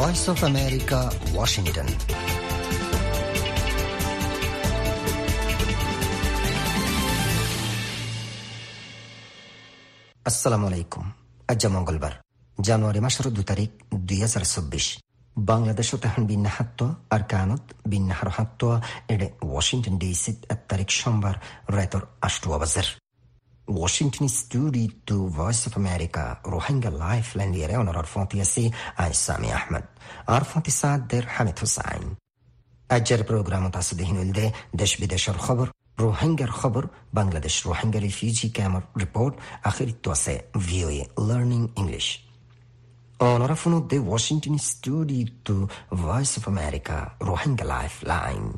Voice of America Washington আসসালামু আলাইকুম আজ মঙ্গলবার। জানুয়ারি মাসের দু তারিখ, দুই হাজার চব্বিশ। বাংলাদেশ তেহন বিন্যাহাত্ত আর কানত বিন্যাহার হাত্ত এডে ওয়াশিংটন ডিসি এক তারিখ সোমবার রায়তর আষ্টু বাজার। Washington Studio to Voice of America روحنجا لايف لنديريون رفونت ياسي عن سامي أحمد عرفونت سعد در حمد حسين أجر بروغرام تصدهين ولده دش بدش الخبر روحنجر خبر بنغلاديش روحنجا ريفيجي كامر ريبورت آخر توسع VOA Learning English. ونرفونو دي واشنطن ستوديو تو وایس اوف امریکا روحنجا لایف لاین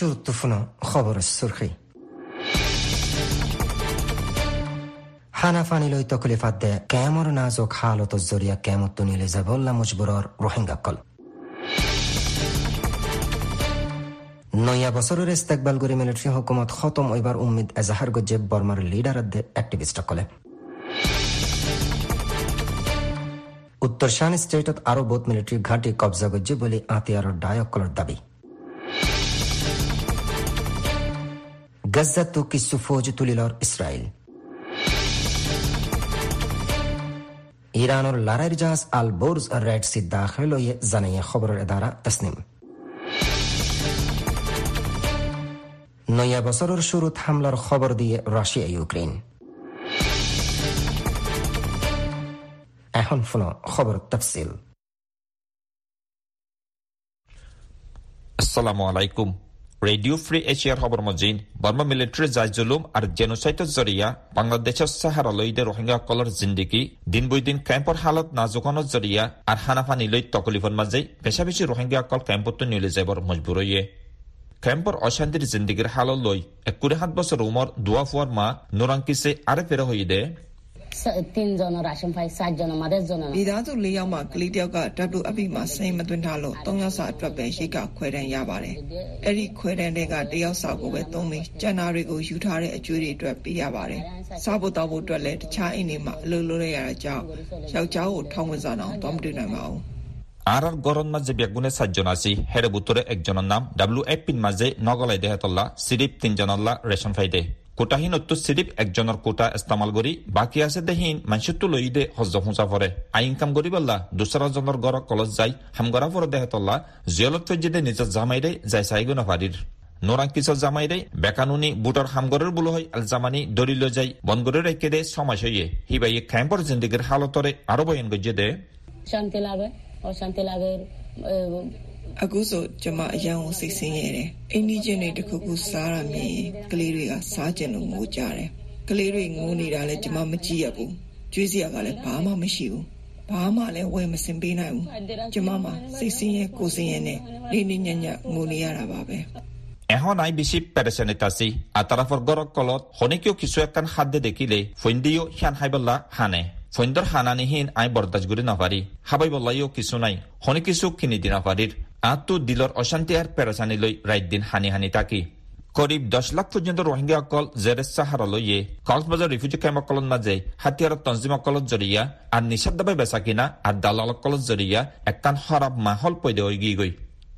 شرطفنا خبر السرخي حنفاني تكلفات ده كامر نازوك حالة الزوريا كامتوني لزبولا مجبرار روحنگا call নয়া বছরের ইস্তেকবাল করে মিলিটারি হুকুমত খতম ওইবার উম্মিদ এজাহার গজ্জে বর্মার লিডার অ্যাক্টিভিস্ট কলে উত্তর শান স্টেটত আরো বহুত মিলিটারি ঘাঁটি কবজা গজ্জে বলে আতিয়ার ডায়কলের দাবী gazzatdagi sufoji tulilar isroil ইরানোর লারাইর জাহাজ আল বোর্জ রেড সি দাখিল জানিয়ে খবরের এদারা তসনিম নয়া বছরের শুরুত হামলার খবর দিয়ে রাশিয়া ইউক্রেন এখন ফোন খবর তফসিল আসসালামু আলাইকুম ৰেডিঅ' ফ্ৰী এছিয়াৰ খবৰ মজিন বৰ্মা মিলিটাৰী জাইজুলুম আৰু জেনোচাইটৰ জৰিয়া বাংলাদেশৰ চাহাৰালৈ ৰোহিংগাসকলৰ জিন্দিগী দিন বৈ দিন কেম্পৰ হালত নাজুকনৰ জৰিয়া আৰু হানাফানিলৈ তকলিফৰ মাজে বেচা বেছি ৰোহিংগাসকল কেম্পতো নিলে যাবৰ মজবুৰ হৈয়ে কেম্পৰ অশান্তিৰ জিন্দিগীৰ হাললৈ একুৰি সাত বছৰ উমৰ দুৱা ফুৱাৰ মা নুৰাংকিছে আৰু ফেৰ হৈ দে তিনজনের রাশন পাই চারজন আমাদের জন্যမိသားစု၄ယောက်မှကလေးတယောက်က WFP မှာစိတ်မသွင်းထားလို့၃ယောက်စာအတွက်ပဲရိတ်ကခွဲတန်းရပါတယ်။အဲ့ဒီခွဲတန်းတွေကတယောက်စာကိုပဲသုံးပြီးကျန်တာတွေကိုယူထားတဲ့အကျွေးတွေအတွက်ပေးရပါတယ်။စားဖို့တောက်ဖို့အတွက်လည်းတခြားအိမ်တွေမှာအလုပ်လုပ်ရတာကြောင့်ယောက်ျားကိုထောင်းဝင်စားတော့တော့မတွေ့နိုင်ပါဘူး။ আর আর গরন মাঝে বেগুনে সাতজন আছি হেরে বুতরে একজনের নাম ডাব্লিউ এফ পিন মাঝে নগলাই দেহাতল্লা সিরিপ তিনজনল্লা রেশন ফাইদে কোটাহীন অত্য সিরিপ একজনের কোটা ইস্তেমাল করি বাকি আছে দেহীন মানুষটো লৈ দে হজ হুঁচা পরে আই ইনকাম করি বললা দুসরা জনের গড় কলজ যাই হামগরা পরে দেহাতল্লা জিয়লত ফেজিদে নিজের জামাই দে যাই চাইগো নাফারির নোরাংকিসর জামাই দে বেকানুনি বুটর হামগরের বুলো হয়, আল জামানি দরিল যাই বনগরে রেখে দে সমাজ হইয়ে হিবাই ক্যাম্পর জিন্দিগির হালতরে আরও বয়ন গজ্জে দে। শান্তি লাগে অশান্তি লাগে အခုဆိုကျမအရန်ကိုစိတ်ဆင်းရဲတယ်။အိမ်ကြီးချင်းတွေတစ်ခုခုစားရမြင်ကလေးတွေကစားကျင်လို့ငိုကြတယ်။ကလေးတွေငိုနေတာလည်းကျမမကြည့်ရဘူး။ကျွေးစရာကလည်းဘာမှမရှိဘူး။ဘာမှလည်းဝယ်မစင်ပေးနိုင်ဘူး။ကျမမှစိတ်ဆင်းရဲကိုယ်ဆင်းရဲနဲ့နေနေညံ့ညံ့ငိုနေရတာပါပဲ။ এখন আই বেশি পেরেশানিত আছি আতারাফর গরক কলত হনিকেও কিছু একখান খাদ্য দেখিলে ফন্দিও হিয়ান হাইবল্লা হানে ফন্দর হানানিহীন আই বরদাস করে নাপারি হাবাই বল্লাইও কিছু নাই হনি কিছু কিনি দি নাপারির আতো দিলর অশান্তি আর পেরেশানি লৈ রাইত দিন হানি হানি থাকি করিব দশ লাখ পর্যন্ত রোহিঙ্গা অকল জেরেস সাহারা লইয়ে কক্সবাজার রিফিউজি ক্যাম্প অকলত মাঝে হাতিয়ার তঞ্জিম জরিয়া আর নিষেধ দাবাই বেচা কিনা আর দালাল অকলত জরিয়া একখান হরাব মাহল পৈদে হয়ে গিয়ে গই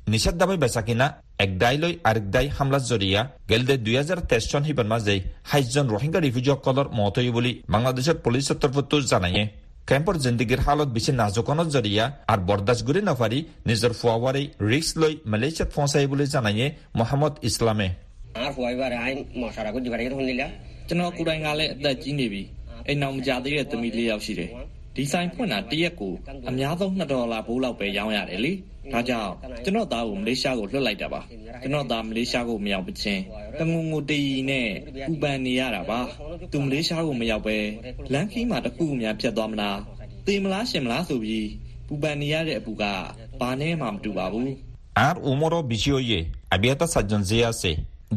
নিষেধ দাবাই বেচা কিনা এক দায় লৈ আরেক দায় হামলা জরিয়া গেলদে দুই হাজার তেইশ চন হিবার মাঝে সাতজন রোহিঙ্গা রিফিউজি অকলৰ মত বলি বাংলাদেশের পুলিশের তরফতো জানাইয়ে কেম্পর জিন্দিগির হালত বেছি নাজুকনত জৰিয়া আৰু বরদাস্ত গুৰি নাফারি নিজের ফুয়াওয়ারে রিক্স লৈ মালয়েশিয়াত ফচাই বুলি জানাইয়ে মোহাম্মদ ইসলামে আর নাম আইন তুমি লৈ বাড়ি শুনলিলা ကျွန်တော်ကိုယ်တိုင်ကလည်းအသက်ကြီးနေပြီအိမ်အောင်မကြသေးတဲ့သမီးလေးယောက်ရှိတယ်ဒီဆိုင်ဖွင့်တာတရက်ကိုအများဆုံး2ဒေါ်လာဘိုးလောက်ပဲရောင်းရတယ်လေဒါကြောင့်ကျွန်တော်သားကိုမလေးရှားကိုလွှတ်လိုက်တာပါကျွန်တော်သားမလေးရှားကိုမရောက်ပချင်းတငုံငုတီနဲ့ပူပန်နေရတာပါသူမလေးရှားကိုမရောက်ပဲလမ်းခီးမှာတခုများဖြတ်သွားမလားသေမလားရှင်မလားဆိုပြီးပူပန်နေရတဲ့အပူကဘာနဲ့မှမတူပါဘူး আর উমরও বেশি হইয়ে আবিয়াতা সাতজন যে আছে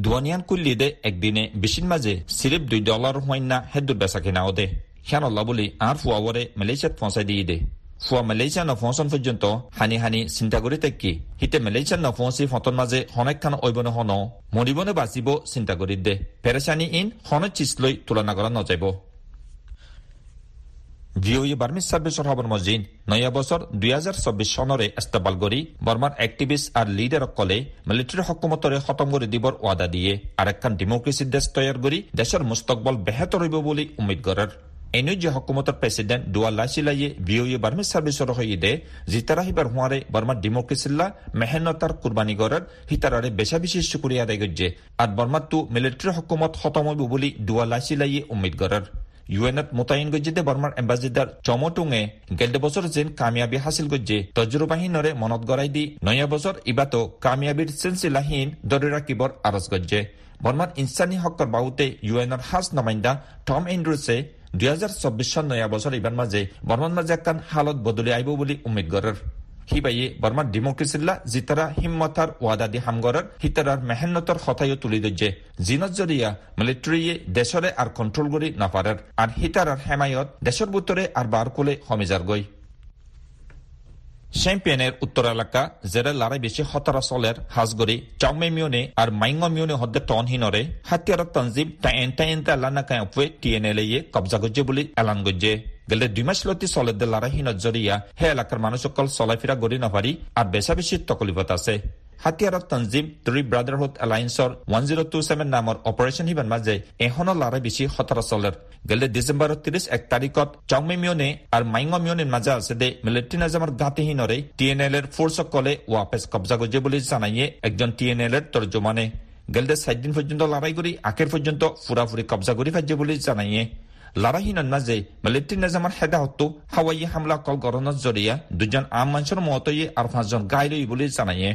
দুয়ানিয়ান কুল্লিদে একদিনে বেশির মাঝে সিরিপ দুই ডলার হইন না হেদুর বেচা কিনা ওদে খেয়ান আল্লাহ বলি আর ফুয়াওয়ারে মালয়েশিয়াত পৌঁছাই দিয়ে দে ফুয়া মালয়েছিয়া নফংসন পর্যন্ত হানি হানি চিন্তা করে থাকি হিতে মালয়েছিয়ার নফংসি ফটন মাঝে হনেক খান ঐবনে হন মরিবনে বাঁচিব চিন্তা করি দে পেরেছানি ইন হনে চিসলৈ তুলনা করা নজাইব ভিওই বার্মিজ সার্ভিসর খবর মজিন নয়া বছর দুই হাজার চব্বিশ সনরে ইস্তেমাল করি বর্মার এক্টিভিস্ট আর লিডার কলে মিলিটারি হকুমতরে খতম করে দিবর ওয়াদা দিয়ে আরেকখান ডেমোক্রেসি দেশ তৈয়ার করি দেশের মুস্তকবল বেহেতর হইব বলে উম্মিদ করার এনুজ্য হকুমতৰ প্ৰেচিডেণ্ট দুৱালা চিলাইয়ে ভি ইউ বাৰ্মিজ ছাৰ্ভিচৰ সৈতে জিতাৰাহিবাৰ হোৱাৰে বৰ্মাৰ ডিমক্ৰেচিল্লা মেহেনতাৰ কোৰবানী গড়ত সীতাৰাৰে বেচা বেচি চুকুৰিয়া ৰাগজ্যে আৰু বৰ্মাৰটো মিলিটেৰী হকুমত খতম হ'ব বুলি দুৱালা চিলাইয়ে উম্মিদ গড়ৰ ইউ এনত মোতায়ন গজ্জিতে বৰ্মাৰ এম্বাছিডাৰ চমটুঙে গেলদ বছৰ যেন কামিয়াবি হাছিল গজ্জে তজ্ৰবাহীনৰে মনত গৰাই দি নয়া বছৰ ইবাতো কামিয়াবীৰ চেন দৰে ৰাখিবৰ আৰজ গজ্জে বৰ্মাৰ ইনচানী হকৰ বাবুতে ইউ এনৰ সাজ নমাইন্দা টম এণ্ড্ৰুছে দুই হাজার চব্বিশ সন নয়া বছৰ ইমান মাজে বর্মান মাঝে একখান হালত বদলি আহিব বুলি উমেদ গড়ৰ হিবাইয়ে বর্মার ডেমোক্রেসিল্লা জিতারা হিম্মতার ওয়াদা দি হামগরের হিতারার মেহনতর হতাইও তুলি দজ্জে জিনত জরিয়া মিলিটারিয়ে দেশরে আর কন্ট্রোল করি নাপারের আর হিতারার হেমায়ত দেশের বুতরে আর বার কোলে হমিজার গই চ্যাম্পিয়নের উত্তর এলাকা জেরে লড়াই বেশি হতারাসলের হাজগরি চাউমে মিউনে আর মাইঙ্গ মিউনে হদ্দে টন হিনরে হাতিয়ার তঞ্জিম টাইন টাইন তা লানা কায় উপে টিএনএল এ কবজা গজ্জে বলে এলান গজ্জে। গেলে দুই মাস লতি চলের দে হিনত জরিয়া। হে এলাকার মানুষ সকল চলাই ফিরা গড়ি নভারি আর বেশা বেশি তকলিফত আছে। হাতিয়াৰত তঞ্জিম ত্ৰি ব্ৰাদাৰহুড এলায়েন্সৰ ওৱান জিৰ' টু ছেভেন নামৰ অপাৰেশ্যন সিবান মাজে এখনৰ লাৰাই বেছি সতৰা চলেৰ গেলে ডিচেম্বৰৰ ত্ৰিশ এক তাৰিখত চাউমে মিয়নে আৰু মাইঙ মিয়নের মাজে আছে দে মিলিটাৰী নাজামৰ গাঁতিহীনৰে টি এন এল এৰ ফোর্সকলে ওয়াপেস কবজা গজে বুলি জানাইয়ে একজন টি এন এল এর তর্জমানে গেলদে সাত দিন পর্যন্ত লড়াই করি আখের পর্যন্ত ফুরাফুরি কবজা করি ফাজ্যে বলে জানাইয়ে। লড়াইহীনৰ মাজে মিলিটাৰী নিজামৰ হেদাহতো হাৱাই হামলা কল গৰণৰ জৰিয়া দুজন আম মানুহৰ মতয়ে আৰু পাঁচজন গাই লৈ বুলি জানাইয়ে।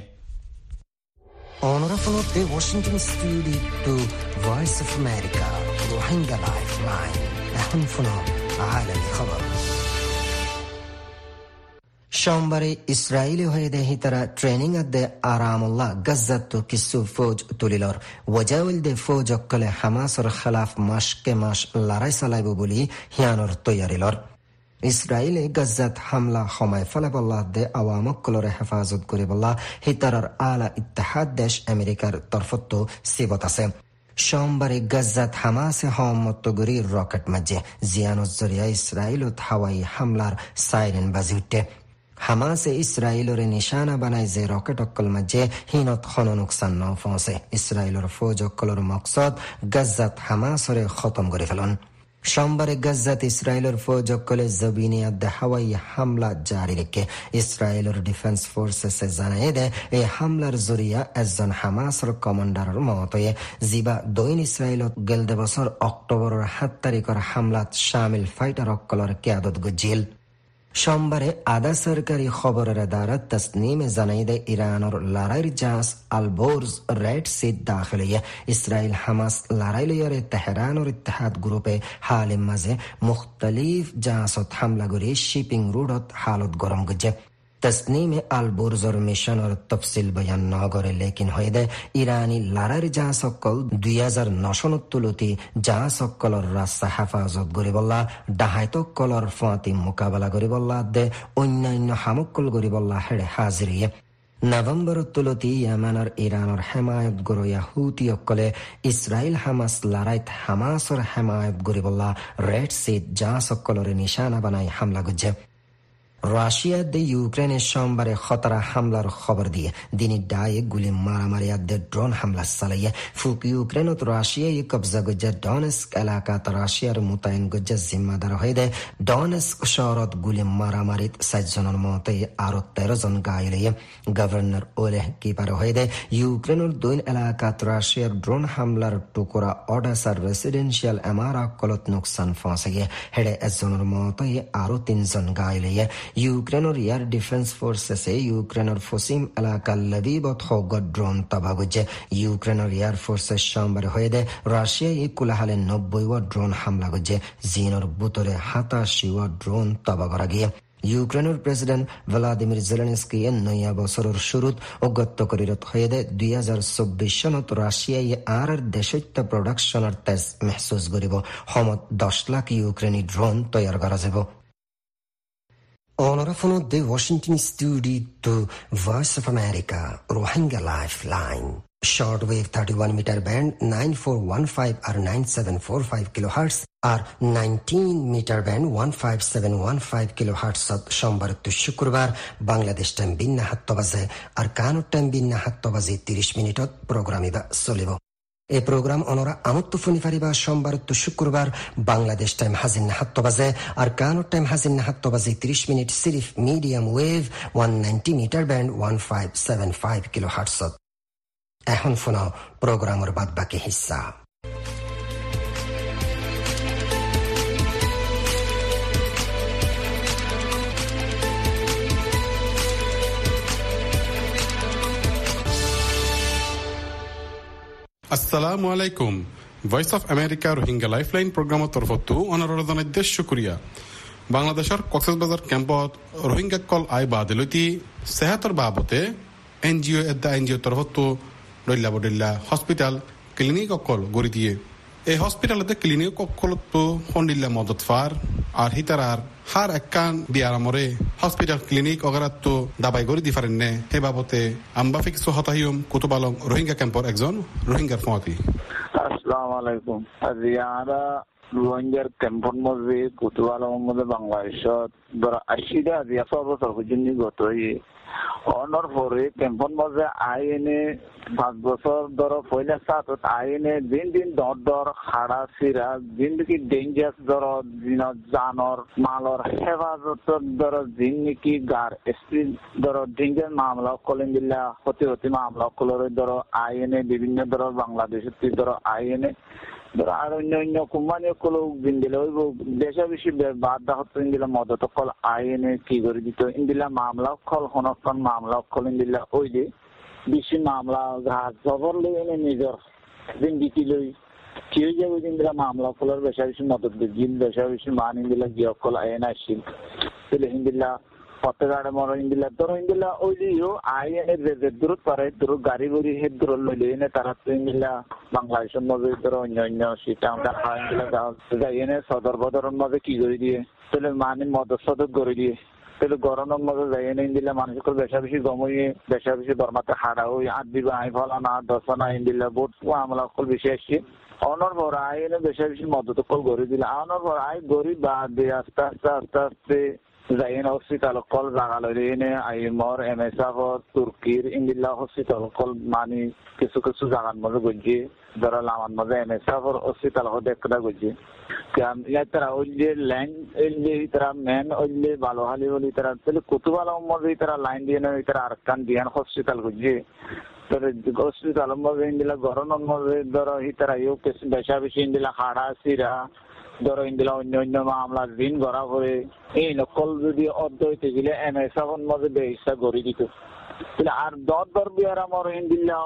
Onorevole de Washington Studio to Voice of America روحينجا لايف لاين أهنفنا عالم خبر সোমবারে ইসরায়েলি হয়ে দেহি তারা ট্রেনিং দে আরামুল্লাহ গজ্জাত কিছু ফৌজ তুলিলর ওয়াজাউল দে ফৌজ অকলে হামাসর খালাফ মাসকে মাস লড়াই চালাইব বলি হিয়ানর তৈয়ারিলর ইসরায়েলে গজ্জাত হামলা সময় ফলাবল্লাহ, দে আওয়ামকলরে হেফাজত করিবল্লাহ। হিতারর আলা ইত্তেহাদ দেশ আমেরিকার তরফত সিবত আছে। সোমবারে গজ্জাত হামাসে হমত্তগুরি রকেট মাঝে। জিয়ানত জরিয়া ইসরায়েলত হাওয়াই হামলার সাইরেন বাজি উঠে। হামাসে ইসরায়েলরে নিশানা বানাই যে রকেট অক্কল মাঝে, হিনত খন নুকসান ন ফসে ইসরায়েলর ফৌজ অক্কলর মকসদ গজ্জাত হামাসরে খতম করে ফেলন। সোমবারে গজ্জাত ইসরায়েলের ফৌজ অকলে জবিনিয়াদ হাওয়াই হামলা জারি রেখে ইসরায়েলের ডিফেন্স ফোর্সেসে জানিয়ে দে এই হামলার জরিয়া একজন হামাসর কমান্ডারের মতয়ে জিবা দৈন ইসরায়েলত গেলদে বছর অক্টোবরের সাত তারিখের হামলাত শামিল ফাইটার অকলর কেয়াদত গজিল। সোমবারে আধা সরকারি খবরের দ্বারা তসনিমে জানাইদে ইরানোর লড়াইর জাহাজ আলবোর্জ রেড সিট দাখিলিয়ে ইসরায়েল হামাস লড়াই লইয়ারে তেহরানোর ইত্তেহাদ গ্রুপে হালিম মাঝে মুখতলিফ জাহাজত হামলা করে শিপিং রুডত হালত গরম গজে আল বুরজর মিশনের তফসিল বয়ান ন করে লেকিন হয়ে ইরানি লারার যা সকল দুই হাজার নশনত্তুলতি যা সকলর রাস্তা হেফাজত গরিবল্লা ডাহাইতকলর ফাঁতি মোকাবেলা গরিবল্লা দে অন্যান্য হামক্কল গরিবল্লা হেড়ে হাজিরিয়ে নভেম্বর তুলতি ইয়ামানৰ ইৰাণৰ হেমায়ত গৰু হুতি অকলে ইছৰাইল হামাছ লড়াইত হামাছৰ হেমায়ত গৰিবল্লা ৰেড চিট যা সকলৰে নিশানা বানাই হামলা গুজে রাশিয়া দে ইউক্রেনের সোমবারে খতরা হামলার খবর দিয়ে দিনী ডায়ে গুলি মারামারি আদে ড্রোন হামলা চালাইয়ে ফুক ইউক্রেনত রাশিয়ায় কবজা গজ্জা ডনেস্ক এলাকাত রাশিয়ার মোতায়েন গজ্জা জিম্মাদার হয়ে দেয় ডনেস্ক শহরত গুলি মারামারিত সাতজনের মতে আরও তেরো জন গাইলে গভর্নর ওলেহ কিপার হয়ে দেয় ইউক্রেনের দৈন এলাকাত রাশিয়ার ড্রোন হামলার টুকুরা অডাসার রেসিডেন্সিয়াল এমারা কলত নোকসান ফসাইয়ে হেডে একজনের মতে আরও তিনজন গাইলে ইউক্রেনৰ এয়াৰ ডিফেন্স ফৰ্চেছে ইউক্ৰেনৰ ফচিম এলেকা লবিবত হৌগত ড্ৰোন তবাগুজে ইউক্ৰেনৰ এয়াৰ ফৰ্চে সোমবাৰে হয়ে দে, রাশিয়ায় কুলাহালে নব্বই ও ড্রোন হামলা করছে জিনের বুতরে হাতাশি ও ড্রোন তবা করা গিয়ে ইউক্রেনের প্রেসিডেন্ট ভ্লাদিমির জেলেনস্কি নয়া বছরের শুরুত অগত্য হয়ে দে। দুই হাজার চব্বিশ সনত রাশিয়ায় আর দেশত্য প্রডাকশনের তেজ মেহসুস করিব সমত দশ লাখ ইউক্রেনী ড্রোন তৈয়ার করা যাব Onorafono de Washington Studio Voice of America, Rohingya Lifeline. Shortwave 31 meter band 9415 or 9745 kilohertz R nineteen metre band one five seven one five kilohertz সোমবার টু শুক্রবার বাংলাদেশ টাইম বিন্যা হাত্ত বাজে আর কানুর টাইম বিন্যা হাত্ত বাজে তিরিশ মিনিটত প্রোগ্রামিবা চলিব এই প্রোগ্রাম অনরা আমত্ত ফুনি ফারিবা সোমবার তো শুক্রবার বাংলাদেশ টাইম হাজিন হাত্ত বাজে, আর কান টাইম হাজিন হাত্ত বাজে 30 মিনিট সিরিফ মিডিয়াম ওয়েভ 190 মিটার ব্যান্ড 1575 কিলো হার্টসত এখন শোনাও প্রোগ্রামের বাদ বাকি হিস্সা আসসালামু আলাইকুম voice of America Rohingya lifeline প্ৰগ্ৰামৰ তৰফতো অনুৰোধ জনাই শুক্ৰিয়া বাংলাদেশৰ কক্সবাজাৰ কেম্পত ৰোহিংগাকল আই বাদলতি সেহাতৰ বাবতে এন জি অ' এটা এন জি অ' তৰফতো দল্যা বদল্যা হস্পিটাল ক্লিনিক অকল গড়ি দিয়ে এই হস্পিটালতে ক্লিনিক অকলতো সন্দিল্লা মদত ফার আর হিতারার হার একখান বিয়ারামরে হসপিটাল, ক্লিনিক অগারাতো দাবাই গড়ি দি নে হে বাবতে আম্বা ফিক্সো হতাহিয়ম, কুতুবালং রোহিঙ্গা ক্যাম্পর একজন রোহিঙ্গার ফতি আসসালামু আলাইকুম। আমরা রোহিঙ্গার ক্যাম্পন মধ্যে কুতুবালং বাংলাদেশত আশিটা এশ বছর পর্যন্ত গত অনর পরে ক্যাম্পন মধ্যে আইনে পাঁচ বছর ধর পয়লা সাতত আইনে দিন দিন দর দর হাড়া সিরা দিন দেখি ডেঞ্জাস ধর দিন জানর মালর হেফাজত ধর দিন নাকি গার স্ত্রী ধর ডেঞ্জাস মামলা কলিন দিল্লা হতে হতে মামলা কলরে ধর আইনে বিভিন্ন ধর বাংলাদেশের ধর আইনে আর অন্য অন্য কোম্পানি কল দিলে ওই দেশে বেশি বাদ হতো ইন্দিলা মদত কল আইনে কি করে দিত, ইন্দিলা মামলা কল হনক্ষণ মামলা কল ইন্দিলা ওই দে বেশি মামলা ঘাট জবর লই এনে নিজর দিন দিতি লই কেউ যাবে ইন্দিলা মামলা কলর বেশা বেশি মদত দিল বেশা বেশি মান ইন্দিলা গিয়ে কল আইন আসছিল তাহলে ইন্দিলা পত্রগাড়ে মরো ইন্দিলা। ইন্দিলা ওই দিও আই এনে যে দূরত পারে দূর গাড়ি গড়ি হে দূর লইলে এনে তারা তো ইন্দিলা বাংলাদেশের মধ্যে ধরো অন্য অন্য সেটা আমরা খাওয়া ইন্দিলা যাই এনে সদর বদরের মধ্যে কি করে দিয়ে? তাহলে মানে করে দিয়ে। তাহলে গরমের মধ্যে যাই এনে ইন্দিলা বেশা বেশি গমইয়ে বেশা বেশি দরমাতে ওই আট দিবা আই ফলা না ইন্দিলা বহুত আমলা বেশি আসছে। অনর এনে বেশা বেশি মদত কল গড়ি দিলে। অনর পর আই গড়ি বাদ দিয়ে আস্তে আস্তে আস্তে আস্তে zayin hospital kol জাগালরিনে আইমর এমএসআফর তুর্কির ইন্দিল্লা হসপিটাল কল মানি কিছু কিছু জাগার মধ্যে গজি ধরা লামার মধ্যে এমএসআফর হসপিটাল হো দেখরা গজি কাম ইয়াতরা ওইলে লাইন ওইলে ইতরা মেন ওইলে বালোহালি বলি ইতরা তাহলে কুতুবালা মধ্যে ইতরা লাইন দিয়ে না ইতরা আরকান দিয়ান হসপিটাল গজি तर হসপিটাল মধ্যে ইন্দিলা গরমের মধ্যে ধরো ইতরা ইউ বেশা বেশি ইন্দিলা হাড়া সিরা ধরো ইন্দিলা অন্য অন্য মামলা ঋণ ভরা করে, এই নকল যদি অর্ধ গেলে এম এস মধ্যে ব্যবস্থা গড়ি দিত। আর দর দর বিয়ারামর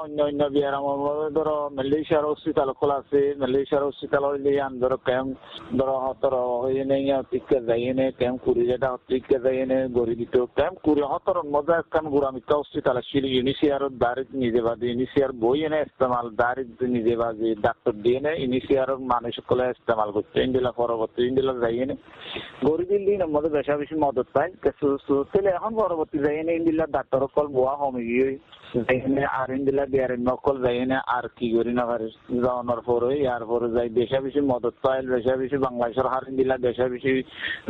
অন্য অন্য বিয়ারামর মধ্যে ধরো, মালয়েশিয়ার হসপিটাল খোলা আছে, মালয়েশিয়ার হসপিটাল হইলে আন ধরো ক্যাম্প ধরো হতর হয়ে নেই টিকা যাই নে ক্যাম্প কুড়ি যেটা টিকা যাই নে গড়ি দিত। ক্যাম্প কুড়ি হতর মধ্যে একখান গুড়া হসপিটাল ছিল ইউনিসিয়ার দারিত নিজে বাজে ইউনিসিয়ার বই এনে ইস্তেমাল দারিত নিজে বাজে ডাক্তার দিয়ে নে ইউনিসিয়ার মানুষ সকলে ইস্তেমাল করছে পরবর্তী ইন্দিলা যাই নে গড়ি দিন মধ্যে বেশা বেশি মদত পাই তাহলে এখন পরবর্তী যাই নে ইন্দিলা ডাক্তার কল বোয়া হমে যাইনে আর ইন্দিলা বিয়ারের নকল যাইনে আর কি করি না পারে। যাওয়ানোর পরে ইয়ার পরে যাই। বেশা বেশি মদত পাইল বেশা বেশি বাংলাদেশের হার ইন্দিলা বেশা বেশি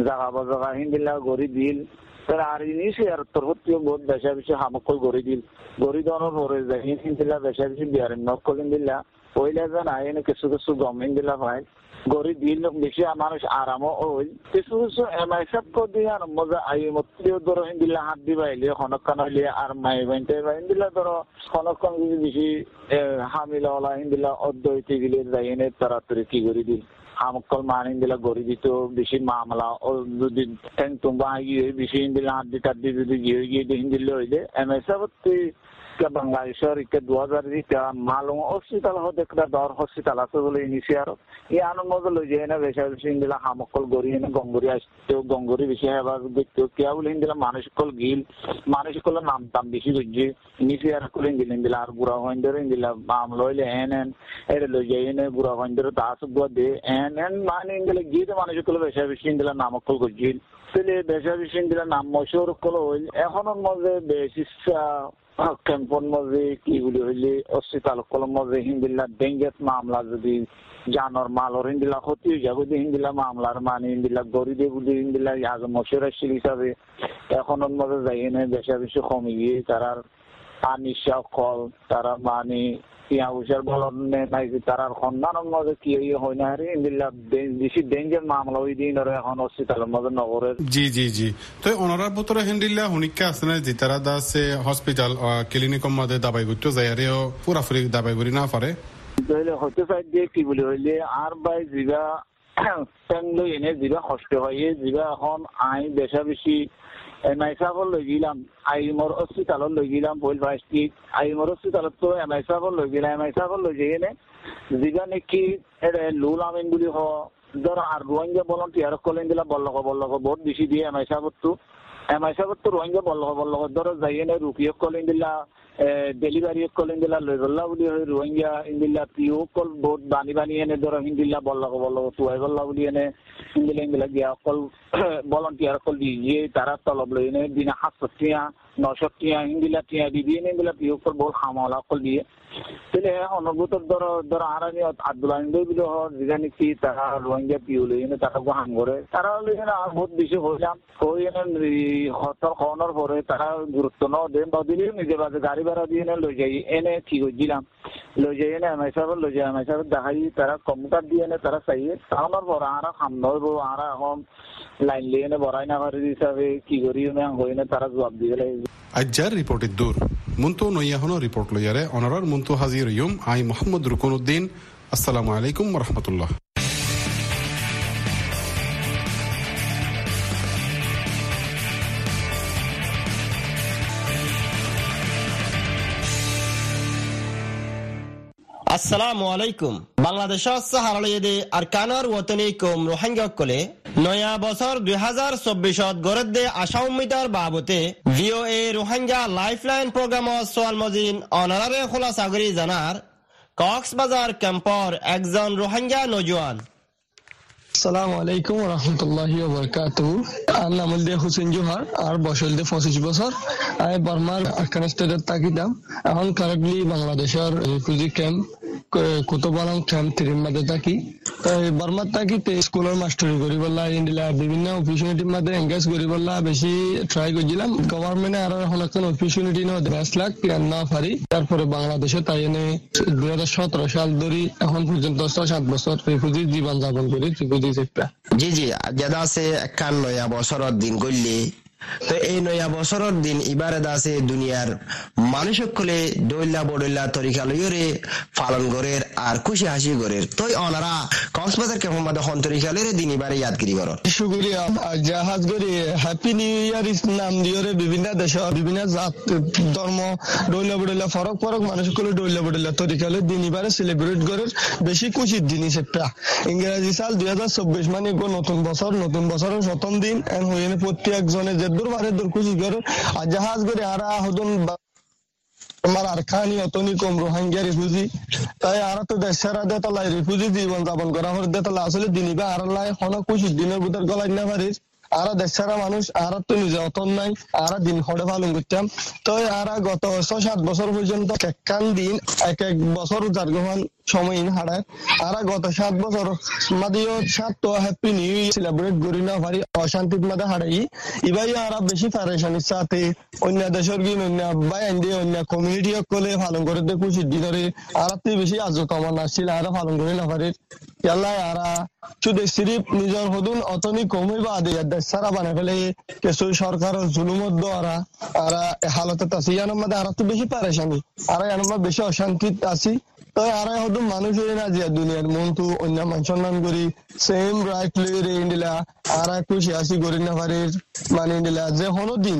জাগা বাজাগা ইন্দিলা গড়ি দিল আর ইনিসে আর তরফতীয় বহুত বেশা বেশি হামকল গড়ি দিল গড়ি দেওয়ানোর পরে যাই ইন্দিলা বেশা বেশি বিয়ারের নকল ইন্দিলা পয়লা যেন আইনে কিছু কিছু গম ইন্দিলা পাই গড়ি দিল বেশি মানুষ আরামও ওই কিছু কিছু এমআইসব কো দিয়ে আর মজা আই মত্রিও ধরো ইন্দিলা হাত দিবা এলিয়ে খনকান হইলে, আর মাই বাইনতে ইন্দিলা ধরো খনকান যদি বেশি হামিলা হলা ইন্দিলা হইতে গেলে যাই, এনে তাড়াতাড়ি কি করে দিল? আমকল মান ইন্দিলা গড়ি দিত বেশি মামলা, ও যদি ঠ্যাং তুম্বা গিয়ে, বেশি ইন্দিলা হাত দি টাত দি যদি গিয়ে গিয়ে হিন্দিলে হইলে এমআইসব ke Bangladesh ke 2000 ke malum hospital ho dekda dor hospital আছে বলে ইনিশিয়ার এই আনন্দ লই যায় না, বেশা বেশি ইন্দিলা হামকল গড়ি এনে গঙ্গরি আসতে গঙ্গরি বেশি হেবার দেখতে কেয়া বলে ইন্দিলা মানুষকল গিল মানুষকল নাম দাম বেশি গজ্জে ইনিশিয়ার কলে ইন্দিলা ইন্দিলা আর বুড়া হইন্দর ইন্দিলা মাম লইলে এন এন, এর লই যায় এনে বুড়া হইন্দর তাস বুয়া দে, এন এন মানে ইন্দিলা গিয়ে মানুষকল বেশা বেশি ইন্দিলা নামকল গজ্জিল তাহলে বেশা বেশি দিলে নাম মশহুর কলো হইল এখনের মধ্যে বেশিসা ক্যাম্পন মধ্যে কি বলি হইলে হসপিটাল কলম মধ্যে হিন্দিল্লা ডেঙ্গেত মামলা যদি জানর মালর হিন্দিলা ক্ষতি হয়ে যাবে হিন্দিলা মামলার মানে হিন্দিলা গরিবে বুলি হিন্দিলা আগে আসছিল হিসাবে এখন মধ্যে যাই এনে বেশা বেশি কমে গিয়ে তারা আনিশা কল তারা মানে উষার বলনে নাই তারার সন্ধানের মধ্যে কি হয় না আরে ইন্দিল্লা বেশি ডেঞ্জার মামলা ওই দিন আর এখন হসপিটালের মধ্যে নগরের জি জি জি। তো ওনারা বতরে হেন্ডিল্লা হুনিকা আছে না? যে তারা দাসে হসপিটাল ক্লিনিকর মধ্যে দাবাই করতে যায় আরে পুরাপুরি দাবাই করি না পারে হইলে হতে চাই দিয়ে কি বলি হইলে আর বাই যিবা টেন লৈ এনে যিবা কষ্ট হয় যিবা এখন আই বেচা বেশি এম আই সাহর লৈ গেলাম আইমর হসপিটালত লৈ গেলাম বইল ফার্স্টিক আইমর হসপিটালত এম আই সাহর লৈ গেলাম এম আই সাহর লৈ এনে যিবা নাকি লুল আমিন বুলি হ ধর আর রোহিঙ্গা ভলন্টিয়ার কলেন দিলা বল্লক বল্লক বহুত বেশি দিয়ে এম আই সাহরতো এম আই সাহর তো রোহিঙ্গা বল্লক বল্লক ধর যাই এনে রুকিয়ক কলেন দিলা ডেলিভারি কল লৈ গল্লা বুলি হয় রোহিঙ্গা ইন্দিলা পিও কল বহুত বানি বানি এনে ধর হিন্দিলা বল্লক বল্লক তুয়াই গল্লা বুলি এনে ইন্দিলা ইন্দিলা গিয়া অকল ভলন্টিয়ার কল দিয়ে তারা তলব লৈ এনে দিনা সাতশো টিয়া নশো টিয়া দি দিয়ে ইন্দিলা পিও কল বহুত খামলা কল দিয়ে। তাহলে অনুভূত ধর ধর আর আমি আব্দুল্লাহ বিলো হর যেখানে কি তারা রোহিঙ্গা পিও লৈ এনে তারা হাম করে তারা লৈ এনে বহুত বেশি হইলাম হই এনে হতর খাওয়ানোর পরে তারা গুরুত্ব ন দেন বা দিলে নিজে বাজে, গাড়ি ভাড়া দিয়ে এনে লই যাই এনে কি করছিলাম লই যাই এনে এমআই সাহেব লই যাই এমআই সাহেব দেখাই তারা কম্পিউটার দিয়ে এনে তারা চাইয়ে তাহলে পর আর খাম নইব আর এখন লাইন লিয়ে এনে বড়াই না পারি কি করি এনে হই এনে তারা জবাব দিয়ে আজ্জার রিপোর্টের দূর। মুন্তু নইয়াহনো রিপোর্ট লইয়ারে। অনারার মুন্তু হাজির ইয়ুম আই মোহাম্মদ রুকনুদ্দিন। আসসালামু আলাইকুম রহমতুল্লাহ। আসসালামু আলাইকুম বাংলাদেশ সাহারালয়েদে আরকানর ওতনিকম রোহিঙ্গা কলে নয়া বছর দুই হাজার চব্বিশত গরদ্দে আশা উম্মিতার বাবতে V O A Rohingya lifeline programme সোয়াল মজিন অনারারে খোলা সাগরী জানার কক্সবাজার কেম্পর একজন রোহিঙ্গা নজওয়ান সালাম আলাইকুম রহমতুল্লাহ বরকাত আর হুসেন জোহার, আর বসল পঁচিশ বছর আমি বর্মার স্টেটের তাকিতাম এখন কারেন্টলি বাংলাদেশের রিফিউজি ক্যাম্প কুতুবালং ক্যাম্প মধ্যে থাকি। বর্মার স্কুলের মাস্টারি করি বললা বিভিন্ন অপরচুনিটির মধ্যে এঙ্গেজ করি বললা বেশি ট্রাই করছিলাম। গভর্নমেন্টে আর এখন একটা অপরচুনিটি ন লাখ না পারি তারপরে বাংলাদেশে তাই এনে দুই হাজার সতেরো সাল ধরি, এখন পর্যন্ত সাত বছর রিফিউজি জীবন যাপন করি রিফিউজি জি জি যেটা আছে একখান নয়া বছরের দিন করলে তো এই নয়া বছরের দিন ইবারে আছে সকলে দৈল্লা বডৈল্লা তরিকা লইরে পালন করের আর খুশি হাসি করের। তো অনারা, কক্সবাজার কেমন মাদে হন তরিকা লইরে দিন ইবারে ইয়াদগিরি কর। শুক্রিয়া জাহাজ গরি হ্যাপি নিউ ইয়ার নাম দিয়রে বিভিন্ন দেশ, বিভিন্ন জাত বডৈল্লা ফরক ফরক মানুষ সকলে দৈল্লা বডৈল্লা তরিকা লই দিন ইবারে সেলিব্রেট করের বেশি খুশির জিনিস একটা ইংরেজি সাল দুই হাজার চব্বিশ মানে নতুন বছর, নতুন বছরের প্রথম দিন হয়ে প্রত্যেক জনের যে দূর বারে দূর খুশি করে আর জাহাজ করে আরা হদন আমার আর খানি অতনি কম রোহিঙ্গা রিফিউজি। তাই আর তো দেশের দেতলায় রিফিউজি জীবন যাপন করা হর দেতলা। আসলে দিনিবা আর লাই হন কুশি দিনের ভিতর গলাই না পারিস আর দেশের মানুষ আর তো নিজে অতন নাই আর দিন হরে পালন করতাম তো আর গত ছয়, সাত বছর পর্যন্ত একখান দিন, এক এক বছর যার হারায় আর গত সাত বছর মাদিও সাত তো হ্যাপি নিউ ইয়ার সেলিব্রেট করি না পারি অশান্তির মধ্যে হারাই ইবাই আর বেশি পারেশানির সাথে অন্য দেশের গিয়ে অন্য বাই দিয়ে অন্য কমিউনিটি সকলে পালন করে খুশি দিনরে আর বেশি আজ কমান আসছিল আর পালন করে না ইয়াল্লা আর শুধু সিরিপ নিজের হদুন অতনি কমই বা আদে দেশ সারা বানাই ফেলে কিছু সরকারের জুলুমত দ্বারা আর হালতে আছে ইয়ানোর মধ্যে আর বেশি পারেশানি আর ইয়ানোর বেশি অশান্তি তো আর মানুষ না যে দুনিয়ার তো অন্য মান সম্মান করি সেম রাইট লই ইন্ডিলা আর খুশি আসি করি না মানে ইন্ডিলা যে হনো দিন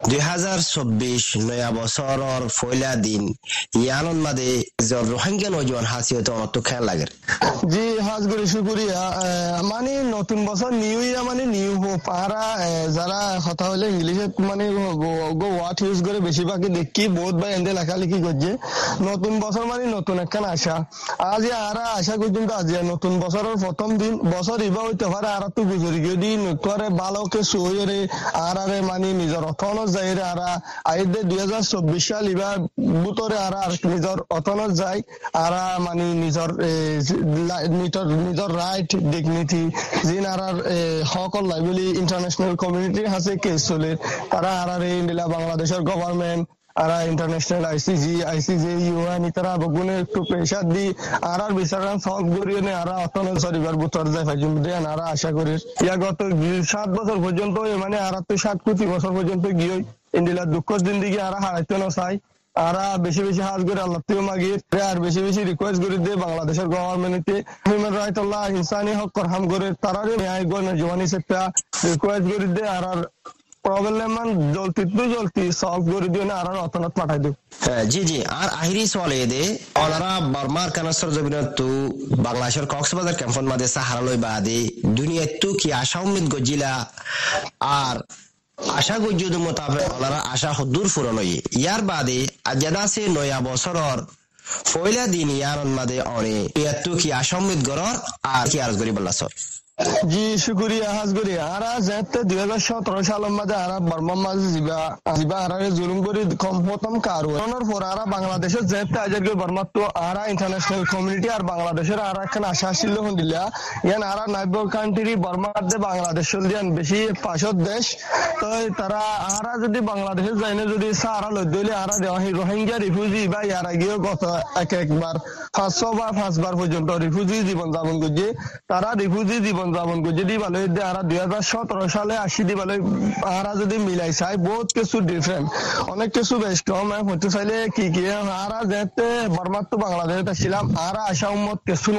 দুই হাজার চব্বিশ নয়া বছৰৰ পয়লা দিন ইয়ানত মাদে রোহিঙ্গা নজওয়ান হাসিয়তে অনত খেয়াল লাগে। জি হাজ করে শুকুরিয়া মানে নতুন বছর নিউ ইয়ার মানে নিউ হোপ যারা কথা হলে ইংলিশে মানে ওয়ার্ড ইউজ করে বেশিরভাগই দেখি বহুত বা এন্দে লেখালেখি করছে নতুন বছর মানে নতুন একখান আশা। আজ আরা আশা পর্যন্ত আজ, নতুন বছরের প্রথম দিন। বছর ইবা হইতে পারে আর তো গুজরি গিয়ে নতুয়ারে বালকে সুহরে আর আরে মানে নিজের অথন যায় আরা আইদে দুই হাজার চব্বিশ সাল ইবা বুতরে আর নিজের অটলত যায় আর মানে নিজের নিজৰ নিজৰ ৰাইট ডিগনিটি যিন আৰাৰ হকল লাই বুলি ইণ্টাৰনেশ্যনেল কমিউনিটি আছে, কেছ চলে তারা আরার ইন্ডিলা বাংলাদেশের গভর্নমেন্ট আইসিজি ইউএন ইতারা বগুনে একটু প্রেশার দি, আর আর বিচারান সলভ করিয়ে নে বুতর যায় দেন আশা করি ইয়া গত সাত বছর পর্যন্ত মানে তো সাত কোটি বছর পর্যন্ত ইন্ডিলা দুঃখ জিন্দিগি আরা হারাইতে না চাই আরা বেশি বেশি হাজ করে আল্লাহ তুই মাগি আর বেশি বেশি রিকোয়েস্ট করে দিয়ে বাংলাদেশের গভর্নমেন্টে হিউম্যান রাইট আল্লাহ ইনসানি হক করহাম করে তারারে ন্যায় গণ জওয়ানি সেটা রিকোয়েস্ট করে দিয়ে আর জলতি তো জলতি সলভ করে দিও না, আর পাঠাই দিও। জি জি। আর আহিরি দে অনারা তু বাংলাদেশের কক্সবাজার ক্যাম্পন মাদে বাদে দুনিয়া তু কি আশা উম্মিদ গজিলা? আর আশা গজ্জুদ মোতাবেক ওনারা আশা ইয়ার বাদে নয়া বছরর ফয়লা দিন ইয়ার মাদে অনে। কি আশাম্মিত গরর, আর কি আরজ জি আরা যেতে দুই হাজার সতেরো সালের মাঝে আরা বর্মার মাঝে জুলুম করি কম প্রথম পর আরা বাংলাদেশের যেতে আজার করে বর্মার তো আরা ইন্টারন্যাশনাল কমিউনিটি আর বাংলাদেশের আশা হন্দিলা। ইয়ান আরা কান্ট্রি বর্মার দে বাংলাদেশ দিয়ান বেশি দেশ। তো তারা আরা যদি বাংলাদেশের যাইনে যদি সারা লই আরা রোহিঙ্গা রিফিউজি বা গত এক একবার পাঁচশো বা পাঁচবার পর্যন্ত রিফিউজি জীবন যাপন করছে তারা রিফিউজি জীবন যাপন করছে দি ভালো আর দুই হাজার সতেরো সালে আসি দি ভালো আরা যদি মিলাই চাই, বহুত কিছু ডিফারেন্ট অনেক কিছু বেশ কম হতে চাইলে কি কি যেতে বাংলাদেশে উম্মত কিছু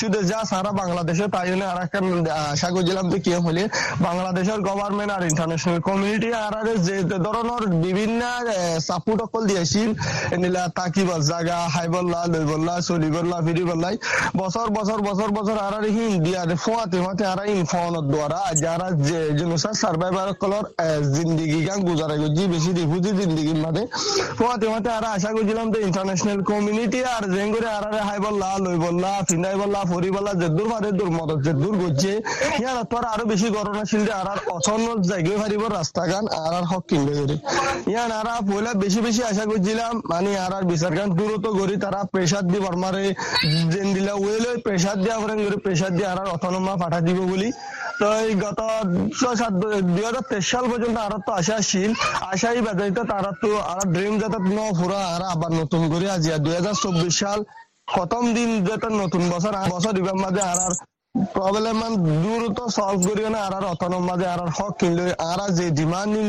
শুধু যা সারা বাংলাদেশে, তাই জন্য আর একটা আশা করছিলাম যে কি হলে বাংলাদেশের গভর্নমেন্ট আর ইন্টারন্যাশনাল কমিউনিটি আর যে ধরনের বিভিন্ন সাপোর্ট অকল দিয়েছিল, এনিলা তাকিবার জায়গা হাইবল্লা, লইবল্লা, চলিবল্লা, ফিরিবল্লাই, বছর বছর বছর বছর আর দিয়া আর ইনফোনত দ্বারা যারা যে জেনোসাইড সার্ভাইভার কলর জিন্দিগি গান গুজারে গজি, বেশি রিফিউজি আশা করছিলাম যে ইন্টারন্যাশনাল কমিউনিটি আর জেঙ্গরে আর হাইবল্লা লইবল্লা ফিনাইবল্লা ফরিবল্লা যেদূর পারে দূর মদত যেদূর গজছে ইয়ার তোর আরও বেশি যে আর হারিব রাস্তা গান আর আর হক কিনবে করে ইয়ান পয়লা বেশি বেশি আশা করছিলাম মানে আর আর বিচার গান দূরত গড়ি তারা প্রেসার দি বর্মারে জেন দিলা ওয়েলে প্রেসার দিয়া করে প্রেসার দিয়ে আর পাঠা দিব বলি। তো এই গত সাত দুই হাজার তেইশ সাল পর্যন্ত আর তো আশা আসছিল আশাই বেদাইতে তারা তো আর ড্রিম যাতে ন পুরা আর আবার নতুন করে আজি দুই হাজার চব্বিশ সাল প্রথম দিন যাতে নতুন বছর বছর ইবার মাঝে আর আর প্রবলেম সলভ করি না আর অতনের মাঝে আর হক কিনলে আর যে ডিমান্ডিং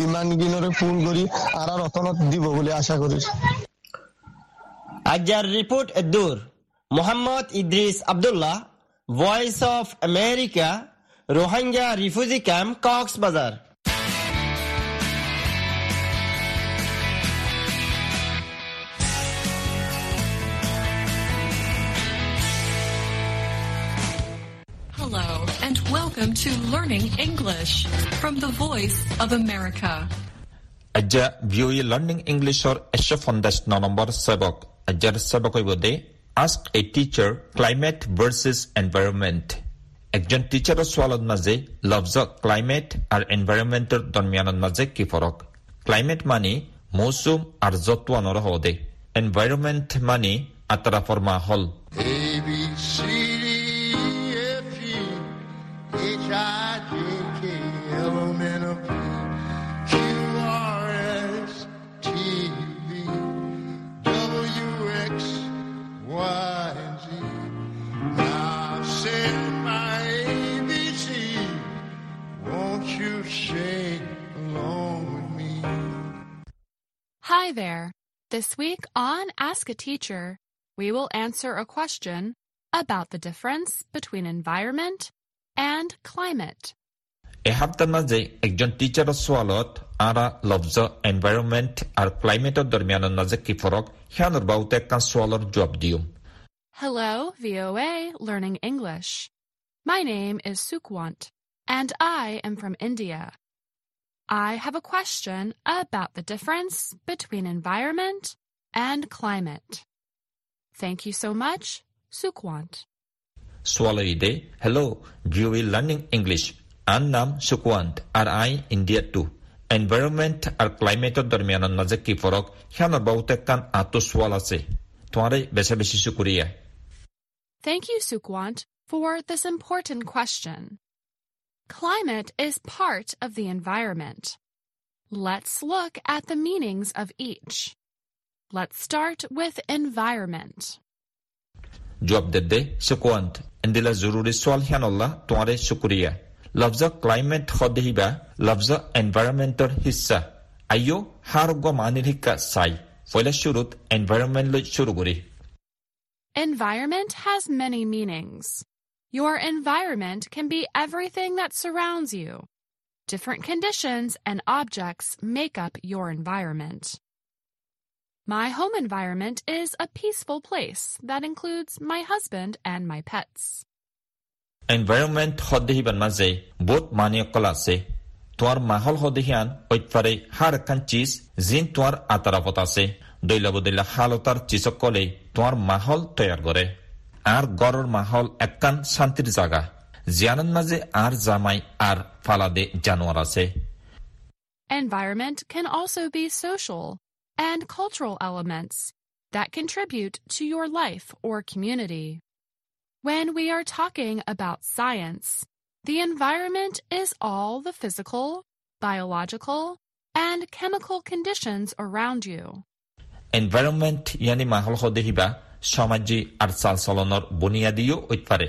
ডিমান্ডিংরে ফোন করি আর অতনত দিব বলে আশা করি রিপোর্ট দূর Mohammad Idris Abdullah Voice of America, Rohingya refugee camp, Cox's Bazar. Hello, and welcome to Learning English from the Voice of America. Learning English or Ask a teacher climate versus environment. একজন টিচাৰৰ ছোৱালৰ মাজে লফ্জ climate আৰু এনভাইৰনমেণ্টৰ দৰমিয়ানৰ মাজে কি ফৰক climate মানে মৌচুম আৰু যত্বানোর হদে environment মানে আতৰা ফৰ্মা Hi This week on Ask a Teacher, we will answer a question about the difference between environment and climate. এ সপ্তাহ মাঝে একজন টিচাৰৰ সোৱালত আৰা লফজ এনভাইৰনমেণ্ট আৰু ক্লাইমেটৰ দৰমিয়ানৰ মাজে কি ফৰক সিয়ানৰ বাউতে একখান সোৱালৰ জবাব দিওঁ Hello, VOA Learning English. My name is Sukwant, and I am from India. I have a question about the difference between environment and climate. Thank you so much, Sukwant. সোৱালৰ ইদে hello' view will learning English আন নাম সুকুৱান্ত আৰু I ইণ্ডিয়াটো environment আৰু ক্লাইমেটৰ দৰমিয়ানৰ মাজে কি ফৰক সিয়ানৰ বাউতে একখান আঁতো সোৱাল আছে তোমাৰে বেছি বেছি চুকুৰীয়া Thank you, Sukwant, for this important question. Climate is part of the environment. Let's look at the meanings of each. Let's start with environment. জবাব দে সুকুৱান্ত এন্দিলা জৰুৰী সোৱাল সিয়ানল্লা তোমাৰে চুকুৰীয়া লফজ ক্লাইমেট সদেহিবা লফজ এনভাইৰনমেণ্টৰ হিচ্ছা আইও হাৰগ্য মানিৰ শিক্ষা চাই পইলা শুৰুত এনভাইৰনমেণ্ট লৈ শুৰু কৰি Environment has many meanings. Your environment can be everything that surrounds you. Different conditions and objects make up your environment. My home environment is a peaceful place that includes my husband and my pets. Environment সদেহিবান মাজে বহুত মানিয়কল আছে তোমাৰ মাহল সদেহিয়ান ঐতফাৰে হার এখান cheese জিন তোমাৰ আতারাপত আছে দৈলা বদৈলা হালতার চিচকলে তোমার মাহল তৈয়ার করে আর গড়র মাহল একখান শান্তির জায়গা জিয়ানের মাঝে আর জামাই আর ফালাদে জানোয়ার আছে Environment can also be social and cultural elements that contribute to your life or community. When we are talking about science, the environment is all the physical, biological, and chemical conditions around you. Environment ইয়ানি মাহল সদেহিবা সমাজি আর চাল চলনৰ বুনিয়াদীও ঐতপারে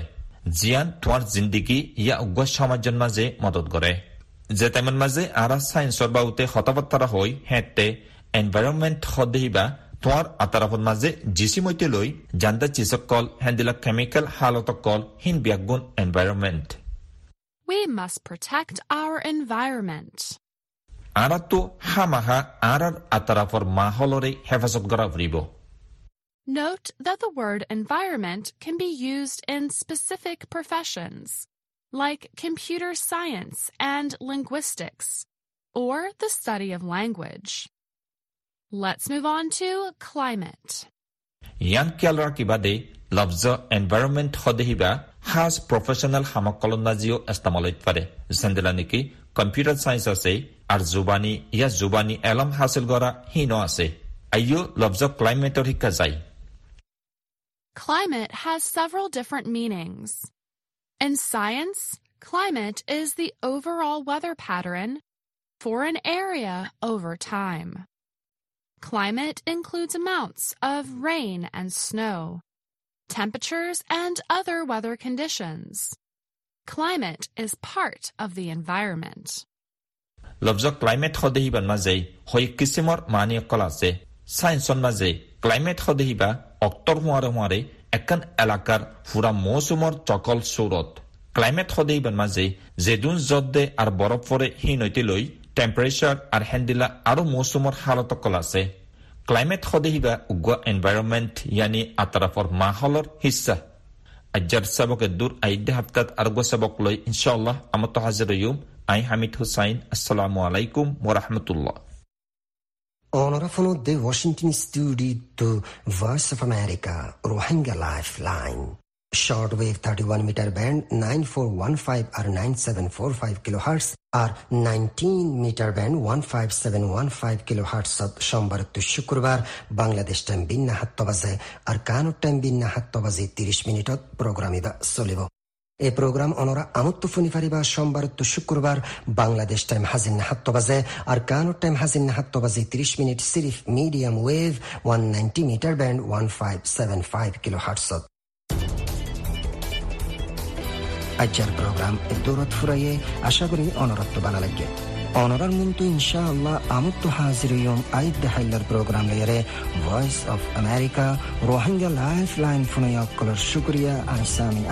জিয়ান তোমার জিন্দিগি ইয়া উগ্র সমাজের মাঝে মদত করে যে তেমন মাঝে আরা সায়েন্সর বাউতে হতাবার্তারা হই হেঁতে এনভাইৰনমেণ্ট সদেহিবা তোমার আতারাফত মাঝে জিসি মইতে লৈ জান্দা চিসকল হেন্দিলা কেমিকেল হালতকল হিন বিয়াগুণ environment. We must protect our environment. আরাতো হামাহা আরার আতারাফর মাহলরে হেফাজত করা ফুরিব Note that the word environment can be used in specific professions, like computer science and linguistics, or the study of language. Let's move on to climate. Ian কিয়াল ৰাখিবাদে লফজ environment সদেহিবা সাজ প্ৰফেচনেল সামকলন নাজিও এস্তামালৈত পাৰে যেন্দিলা নেকি কম্পিউটাৰ চাইন্স আছে আৰু জুবানী ইয়া জুবানী এলম হাচিল কৰা হীন আছে আইও লফজ ক্লাইমেটৰ শিক্ষা যায় Climate has several different meanings. In science, climate is the overall weather pattern for an area over time. Climate includes amounts of rain and snow, temperatures, and other weather conditions. Climate is part of the environment. Lafzo climate xodehi ban maze, hoi kisimor mani qolase, science on climate সদেহিবা অক্টৰ হোৱাৰে হোৱাৰে একান এলেকাৰ ফুৰা মৌচুমৰ চকল চৌৰত climate সদেহিবাৰ মাজে জেদুন জদে আৰু বৰফ পৰে C নৈতে লৈ টেম্পাৰেচাৰ আৰু হেন্দিলা আৰু মৌচুমৰ হালতকল আছে ক্লাইমেট সদেহিবা উগুৱা এনভাইৰনমেণ্ট ইয়ানি আতাৰাফৰ মাহলৰ হিচ্ছা আজ্জাৰ চাবকে দূৰ আইদে হাপ্তাত আৰু চাবক লৈ ইনশাআল্লাহ আমত হাজিৰ আই হামিদ হুসাইন আসসালামু আলাইকুম ওরহমতুল্লাহ Onorevole de Washington Studio to Voice of America, Rohingya Lifeline. Shortwave 31 meter band 9415 or 9745 kilohertz or 19 meter band 15715 kilohertz of সোমবার to শুক্রবার বাংলাদেশ টাইম বিন্না হাত্ত বাজে আর কানো টাইম বিন্না হাত্ত বাজে 30 মিনিটত প্রোগ্রামিবা চলিব এই প্রোগ্রাম অনরা আমত্ত ফুনি ফারিবা সোমবার তো শুক্রবার বাংলাদেশ টাইম হাজিন হাত্ত বাজে আর কানো টাইম হাজিন হাত্ত বাজে 30 মিনিট সিরিফ মিডিয়াম ওয়েভ 190 মিটার ব্যান্ড 1575 কিলো হার্টসত আজ্যার প্রোগ্রাম দূরত ফুরাইয়ে আশা করি অনরত্ব বানা লাগে অনরার মন্তু ইনশাআল্লাহ আমত্ত হাজির ইয়ম আইদ দেহাইলার প্রোগ্রাম লেয়ারে voice of America Rohingya lifeline ফুনাইয়া কলার শুক্রিয়া আমি সামি